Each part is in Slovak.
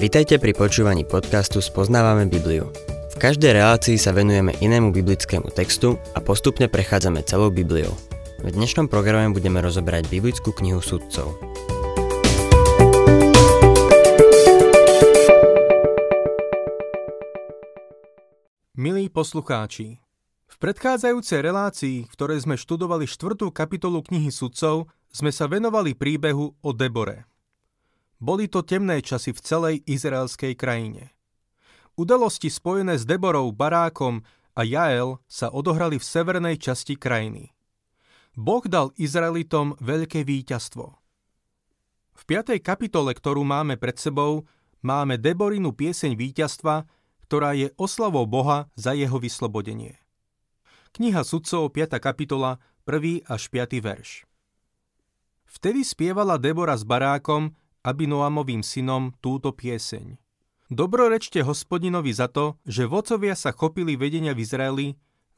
Vitajte pri počúvaní podcastu Spoznávame Bibliu. V každej relácii sa venujeme inému biblickému textu a postupne prechádzame celou Bibliou. V dnešnom programe budeme rozoberať biblickú knihu sudcov. Milí poslucháči, v predchádzajúcej relácii, v ktorej sme študovali štvrtú kapitolu knihy sudcov, sme sa venovali príbehu o Debore. Boli to temné časy v celej izraelskej krajine. Udalosti spojené s Deborou, Barákom a Jael sa odohrali v severnej časti krajiny. Boh dal Izraelitom veľké víťazstvo. V 5. kapitole, ktorú máme pred sebou, máme Deborinu pieseň víťazstva, ktorá je oslavou Boha za jeho vyslobodenie. Kniha sudcov 5. kapitola 1. až 5. verš. Vtedy spievala Debora s Barákom Abinoamovým synom túto pieseň. Dobrorečte hospodinovi za to, že vodcovia sa chopili vedenia v Izraeli,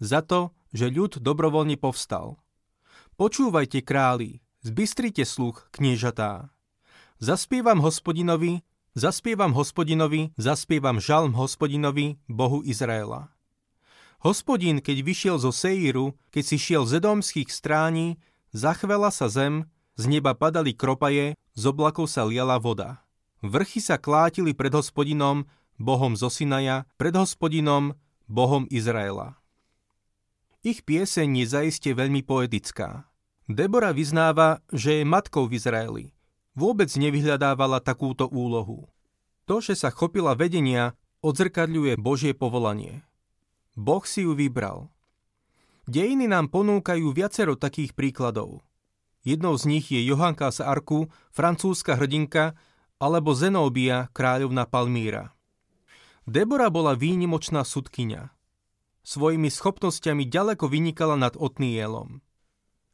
za to, že ľud dobrovoľne povstal. Počúvajte králi, zbystrite sluch, kniežatá. Zaspievam hospodinovi, zaspievam hospodinovi, zaspievam žalm hospodinovi, Bohu Izraela. Hospodin, keď vyšiel zo Seíru, keď si šiel z edomských strání, zachvela sa zem, z neba padali kropaje, z oblakov sa liala voda. Vrchy sa klátili pred hospodinom, Bohom Zosinaja, pred hospodinom, Bohom Izraela. Ich pieseň je zaiste veľmi poetická. Debora vyznáva, že je matkou v Izraeli. Vôbec nevyhľadávala takúto úlohu. To, že sa chopila vedenia, odzrkadľuje Božie povolanie. Boh si ju vybral. Dejiny nám ponúkajú viacero takých príkladov. Jednou z nich je Johanka z Arku, francúzska hrdinka, alebo Zenóbia, kráľovna Palmíra. Debora bola výnimočná sudkynia. Svojimi schopnosťami ďaleko vynikala nad Otnielom.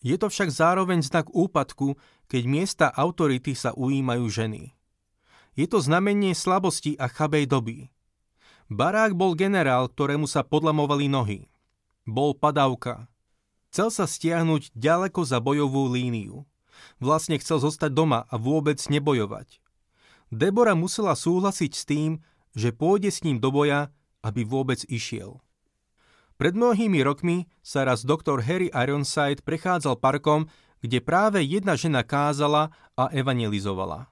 Je to však zároveň znak úpadku, keď miesta autority sa ujímajú ženy. Je to znamenie slabosti a chabej doby. Barák bol generál, ktorému sa podlamovali nohy. Bol padavka, Chcel sa stiahnuť ďaleko za bojovú líniu. Vlastne chcel zostať doma a vôbec nebojovať. Debora musela súhlasiť s tým, že pôjde s ním do boja, aby vôbec išiel. Pred mnohými rokmi sa raz doktor Harry Ironside prechádzal parkom, kde práve jedna žena kázala a evangelizovala.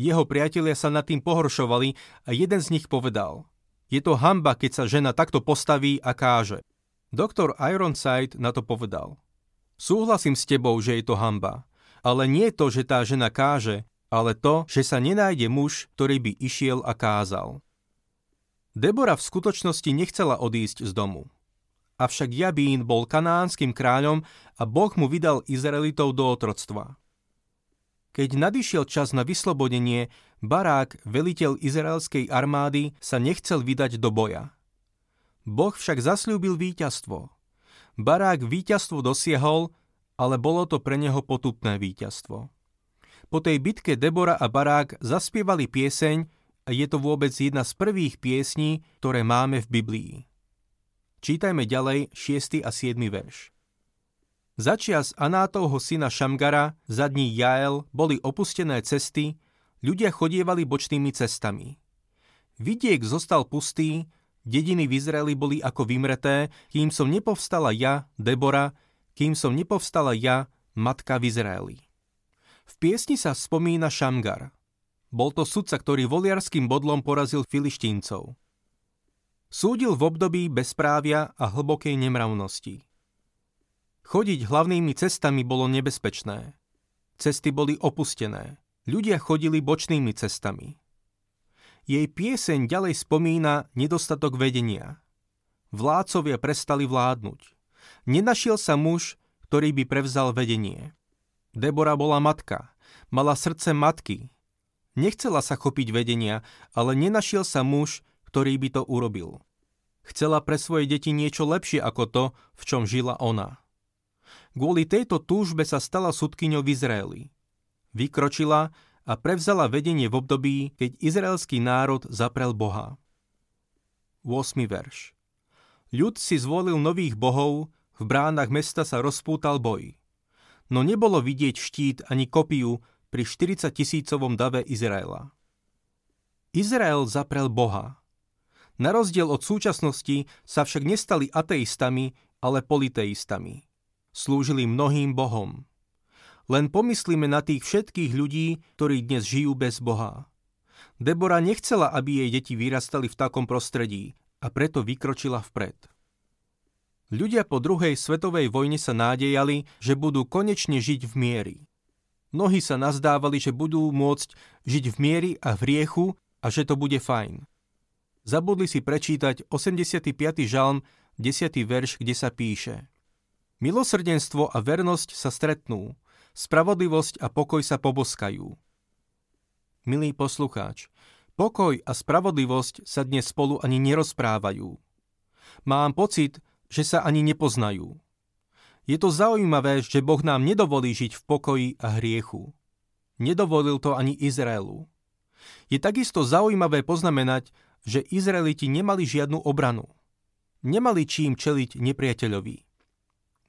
Jeho priatelia sa nad tým pohoršovali a jeden z nich povedal Je to hamba, keď sa žena takto postaví a káže. Doktor Ironside na to povedal. Súhlasím s tebou, že je to hamba. Ale nie to, že tá žena káže, ale to, že sa nenájde muž, ktorý by išiel a kázal. Debora v skutočnosti nechcela odísť z domu. Avšak Jabín bol kanánskym kráľom a Boh mu vydal Izraelitov do otroctva. Keď nadišiel čas na vyslobodenie, Barák, veliteľ izraelskej armády, sa nechcel vydať do boja. Boh však zasľúbil víťazstvo. Barák víťazstvo dosiahol, ale bolo to pre neho potupné víťazstvo. Po tej bitke Debora a Barák zaspievali pieseň a je to vôbec jedna z prvých piesní, ktoré máme v Biblii. Čítajme ďalej 6. a 7. verš. Začias Anátovho syna Šamgara, za dní Jael, boli opustené cesty, ľudia chodievali bočnými cestami. Vidiek zostal pustý, Dediny v Izraeli boli ako vymreté, kým som nepovstala ja, Debora, kým som nepovstala ja, matka v Izraeli. V piesni sa spomína Šamgar. Bol to sudca, ktorý voliarským bodlom porazil filištíncov. Súdil v období bezprávia a hlbokej nemravnosti. Chodiť hlavnými cestami bolo nebezpečné. Cesty boli opustené. Ľudia chodili bočnými cestami. Jej pieseň ďalej spomína nedostatok vedenia. Vládcovia prestali vládnuť. Nenašiel sa muž, ktorý by prevzal vedenie. Debora bola matka, mala srdce matky. Nechcela sa chopiť vedenia, ale nenašiel sa muž, ktorý by to urobil. Chcela pre svoje deti niečo lepšie ako to, v čom žila ona. Kvôli tejto túžbe sa stala sudkyňou v Izraeli. Vykročila a prevzala vedenie v období, keď izraelský národ zaprel Boha. 8. verš Ľud si zvolil nových bohov, v bránach mesta sa rozpútal boj. No nebolo vidieť štít ani kopiu pri 40 tisícovom dave Izraela. Izrael zaprel Boha. Na rozdiel od súčasnosti sa však nestali ateistami, ale politeistami. Slúžili mnohým bohom. Len pomyslíme na tých všetkých ľudí, ktorí dnes žijú bez Boha. Debora nechcela, aby jej deti vyrastali v takom prostredí a preto vykročila vpred. Ľudia po druhej svetovej vojne sa nádejali, že budú konečne žiť v miery. Mnohí sa nazdávali, že budú môcť žiť v miery a v riechu a že to bude fajn. Zabudli si prečítať 85. žalm, 10. verš, kde sa píše Milosrdenstvo a vernosť sa stretnú, spravodlivosť a pokoj sa poboskajú. Milý poslucháč, pokoj a spravodlivosť sa dnes spolu ani nerozprávajú. Mám pocit, že sa ani nepoznajú. Je to zaujímavé, že Boh nám nedovolí žiť v pokoji a hriechu. Nedovolil to ani Izraelu. Je takisto zaujímavé poznamenať, že Izraeliti nemali žiadnu obranu. Nemali čím čeliť nepriateľovi.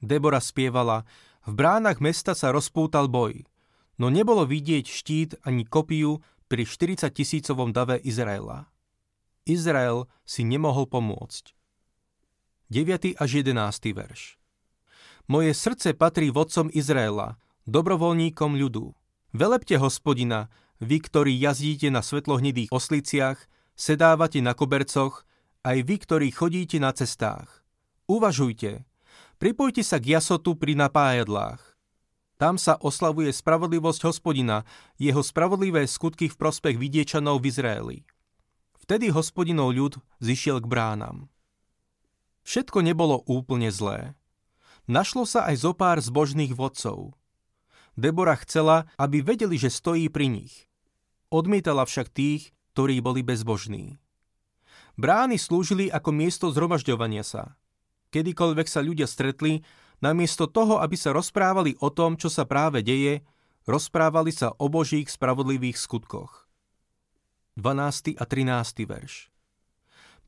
Debora spievala, v bránach mesta sa rozpútal boj, no nebolo vidieť štít ani kopiu pri 40 tisícovom dave Izraela. Izrael si nemohol pomôcť. 9. až 11. verš Moje srdce patrí vodcom Izraela, dobrovoľníkom ľudu. Velepte hospodina, vy, ktorí jazdíte na svetlohnedých osliciach, sedávate na kobercoch, aj vy, ktorí chodíte na cestách. Uvažujte, pripojte sa k jasotu pri napájadlách. Tam sa oslavuje spravodlivosť hospodina, jeho spravodlivé skutky v prospech vidiečanov v Izraeli. Vtedy hospodinov ľud zišiel k bránam. Všetko nebolo úplne zlé. Našlo sa aj zo pár zbožných vodcov. Debora chcela, aby vedeli, že stojí pri nich. Odmietala však tých, ktorí boli bezbožní. Brány slúžili ako miesto zhromažďovania sa. Kedykoľvek sa ľudia stretli, namiesto toho, aby sa rozprávali o tom, čo sa práve deje, rozprávali sa o božích spravodlivých skutkoch. 12. a 13. verš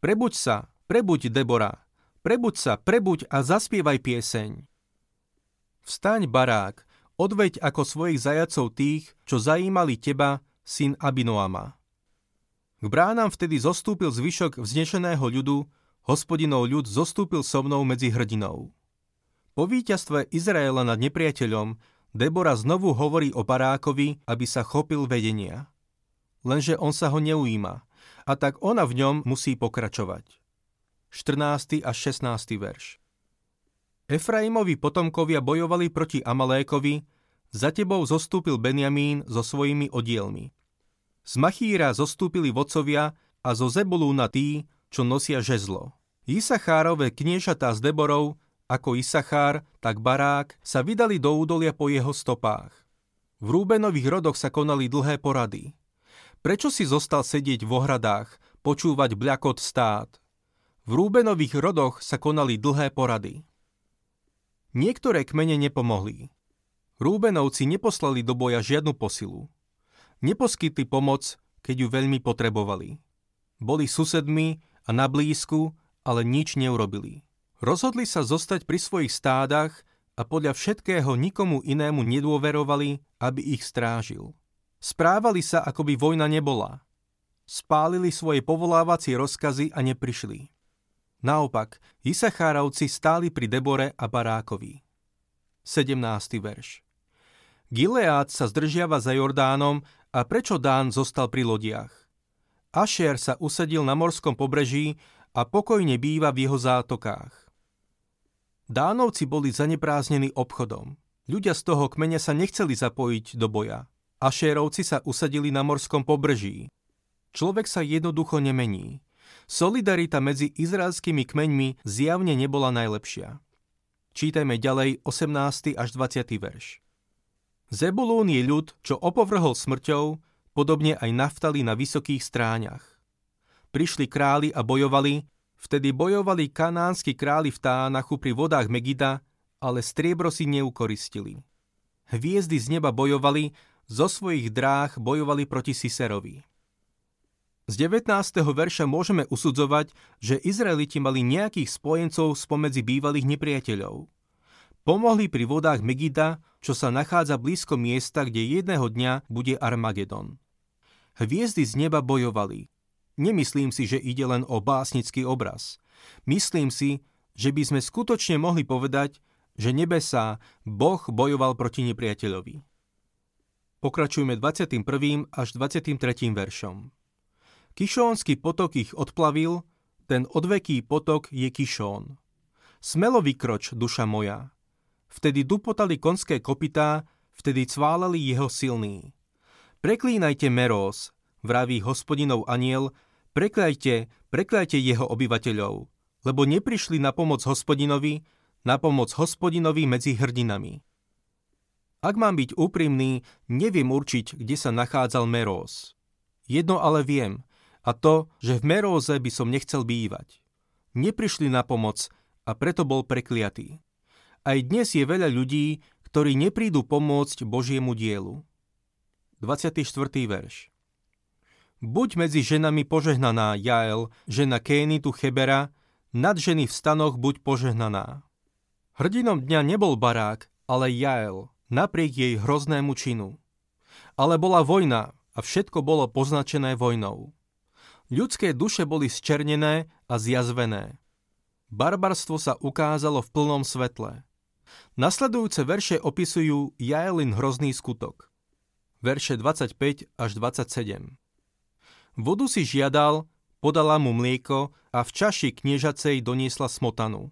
Prebuď sa, prebuď Debora, Prebuď sa, prebuď a zaspievaj pieseň. Vstaň, barák, odveď ako svojich zajacov tých, čo zajímali teba, syn Abinoama. K bránam vtedy zostúpil zvyšok vznešeného ľudu, hospodinov ľud zostúpil so mnou medzi hrdinou. Po víťazstve Izraela nad nepriateľom Debora znovu hovorí o barákovi, aby sa chopil vedenia. Lenže on sa ho neujíma a tak ona v ňom musí pokračovať. 14. až 16. verš. Efraimovi potomkovia bojovali proti Amalékovi, za tebou zostúpil Benjamín so svojimi odielmi. Z Machíra zostúpili vodcovia a zo Zebulúna tí, čo nosia žezlo. Isachárove kniežatá s Deborou, ako Isachár, tak Barák, sa vydali do údolia po jeho stopách. V Rúbenových rodoch sa konali dlhé porady. Prečo si zostal sedieť v ohradách, počúvať bľakot stát? V Rúbenových rodoch sa konali dlhé porady. Niektoré kmene nepomohli. Rúbenovci neposlali do boja žiadnu posilu. Neposkytli pomoc, keď ju veľmi potrebovali. Boli susedmi a na blízku, ale nič neurobili. Rozhodli sa zostať pri svojich stádach a podľa všetkého nikomu inému nedôverovali, aby ich strážil. Správali sa, ako by vojna nebola. Spálili svoje povolávacie rozkazy a neprišli. Naopak, Isachárovci stáli pri Debore a Barákovi. 17. verš Gileád sa zdržiava za Jordánom a prečo Dán zostal pri lodiach? Ašer sa usadil na morskom pobreží a pokojne býva v jeho zátokách. Dánovci boli zanepráznení obchodom. Ľudia z toho kmeňa sa nechceli zapojiť do boja. Ašérovci sa usadili na morskom pobreží. Človek sa jednoducho nemení. Solidarita medzi izraelskými kmeňmi zjavne nebola najlepšia. Čítajme ďalej 18. až 20. verš. Zebulún je ľud, čo opovrhol smrťou, podobne aj naftali na vysokých stráňach. Prišli králi a bojovali, vtedy bojovali kanánsky králi v Tánachu pri vodách Megida, ale striebro si neukoristili. Hviezdy z neba bojovali, zo svojich dráh bojovali proti Siserovi. Z 19. verša môžeme usudzovať, že Izraeliti mali nejakých spojencov spomedzi bývalých nepriateľov. Pomohli pri vodách Megida, čo sa nachádza blízko miesta, kde jedného dňa bude Armagedon. Hviezdy z neba bojovali. Nemyslím si, že ide len o básnický obraz. Myslím si, že by sme skutočne mohli povedať, že nebesá Boh bojoval proti nepriateľovi. Pokračujme 21. až 23. veršom. Kišónsky potok ich odplavil, ten odveký potok je Kišón. Smelo vykroč, duša moja. Vtedy dupotali konské kopitá, vtedy cválali jeho silný. Preklínajte Meros, vraví hospodinov aniel, prekľajte, prekľajte jeho obyvateľov, lebo neprišli na pomoc hospodinovi, na pomoc hospodinovi medzi hrdinami. Ak mám byť úprimný, neviem určiť, kde sa nachádzal Meróz. Jedno ale viem, a to, že v Meróze by som nechcel bývať. Neprišli na pomoc a preto bol prekliatý. Aj dnes je veľa ľudí, ktorí neprídu pomôcť Božiemu dielu. 24. verš Buď medzi ženami požehnaná Jael, žena Kénitu Chebera, nad ženy v stanoch buď požehnaná. Hrdinom dňa nebol barák, ale Jael, napriek jej hroznému činu. Ale bola vojna a všetko bolo poznačené vojnou. Ľudské duše boli zčernené a zjazvené. Barbarstvo sa ukázalo v plnom svetle. Nasledujúce verše opisujú Jaelin hrozný skutok. Verše 25 až 27. Vodu si žiadal, podala mu mlieko a v čaši kniežacej doniesla smotanu.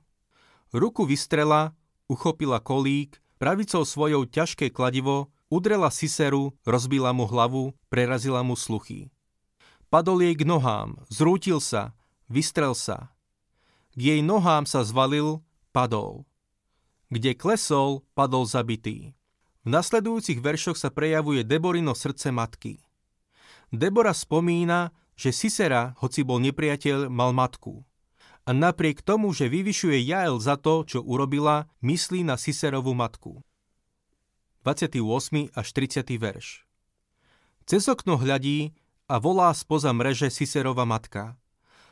Ruku vystrela, uchopila kolík Pravicou svojou ťažké kladivo udrela Siseru, rozbila mu hlavu, prerazila mu sluchy. Padol jej k nohám, zrútil sa, vystrel sa. K jej nohám sa zvalil, padol. Kde klesol, padol zabitý. V nasledujúcich veršoch sa prejavuje Deborino srdce matky. Debora spomína, že Sisera, hoci bol nepriateľ, mal matku a napriek tomu, že vyvyšuje Jael za to, čo urobila, myslí na Siserovú matku. 28. až 30. verš Cez okno hľadí a volá spoza mreže Siserova matka.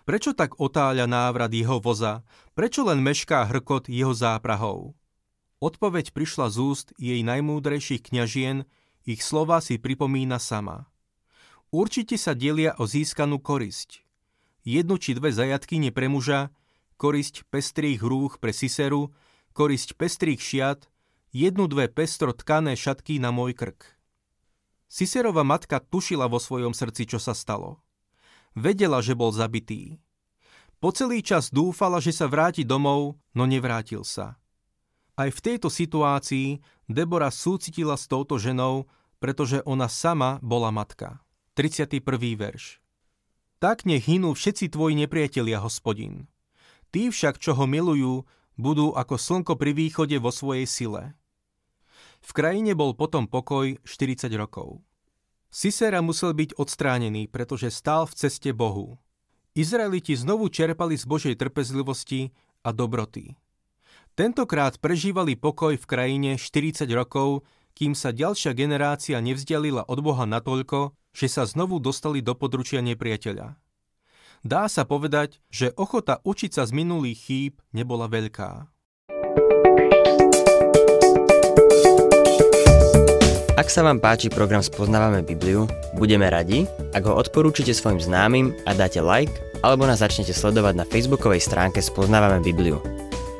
Prečo tak otáľa návrat jeho voza? Prečo len mešká hrkot jeho záprahov? Odpoveď prišla z úst jej najmúdrejších kňažien, ich slova si pripomína sama. Určite sa delia o získanú korisť jednu či dve zajatkyne pre muža, korisť pestrých rúch pre Siseru, korisť pestrých šiat, jednu dve pestro tkané šatky na môj krk. Siserova matka tušila vo svojom srdci, čo sa stalo. Vedela, že bol zabitý. Po celý čas dúfala, že sa vráti domov, no nevrátil sa. Aj v tejto situácii Debora súcitila s touto ženou, pretože ona sama bola matka. 31. verš. Tak nech hynú všetci tvoji nepriatelia, hospodin. Tí však, čo ho milujú, budú ako slnko pri východe vo svojej sile. V krajine bol potom pokoj 40 rokov. Sisera musel byť odstránený, pretože stál v ceste Bohu. Izraeliti znovu čerpali z Božej trpezlivosti a dobroty. Tentokrát prežívali pokoj v krajine 40 rokov, kým sa ďalšia generácia nevzdialila od Boha natoľko, že sa znovu dostali do područia nepriateľa. Dá sa povedať, že ochota učiť sa z minulých chýb nebola veľká. Ak sa vám páči program Spoznávame Bibliu, budeme radi, ak ho odporúčite svojim známym a dáte like, alebo nás začnete sledovať na facebookovej stránke Spoznávame Bibliu.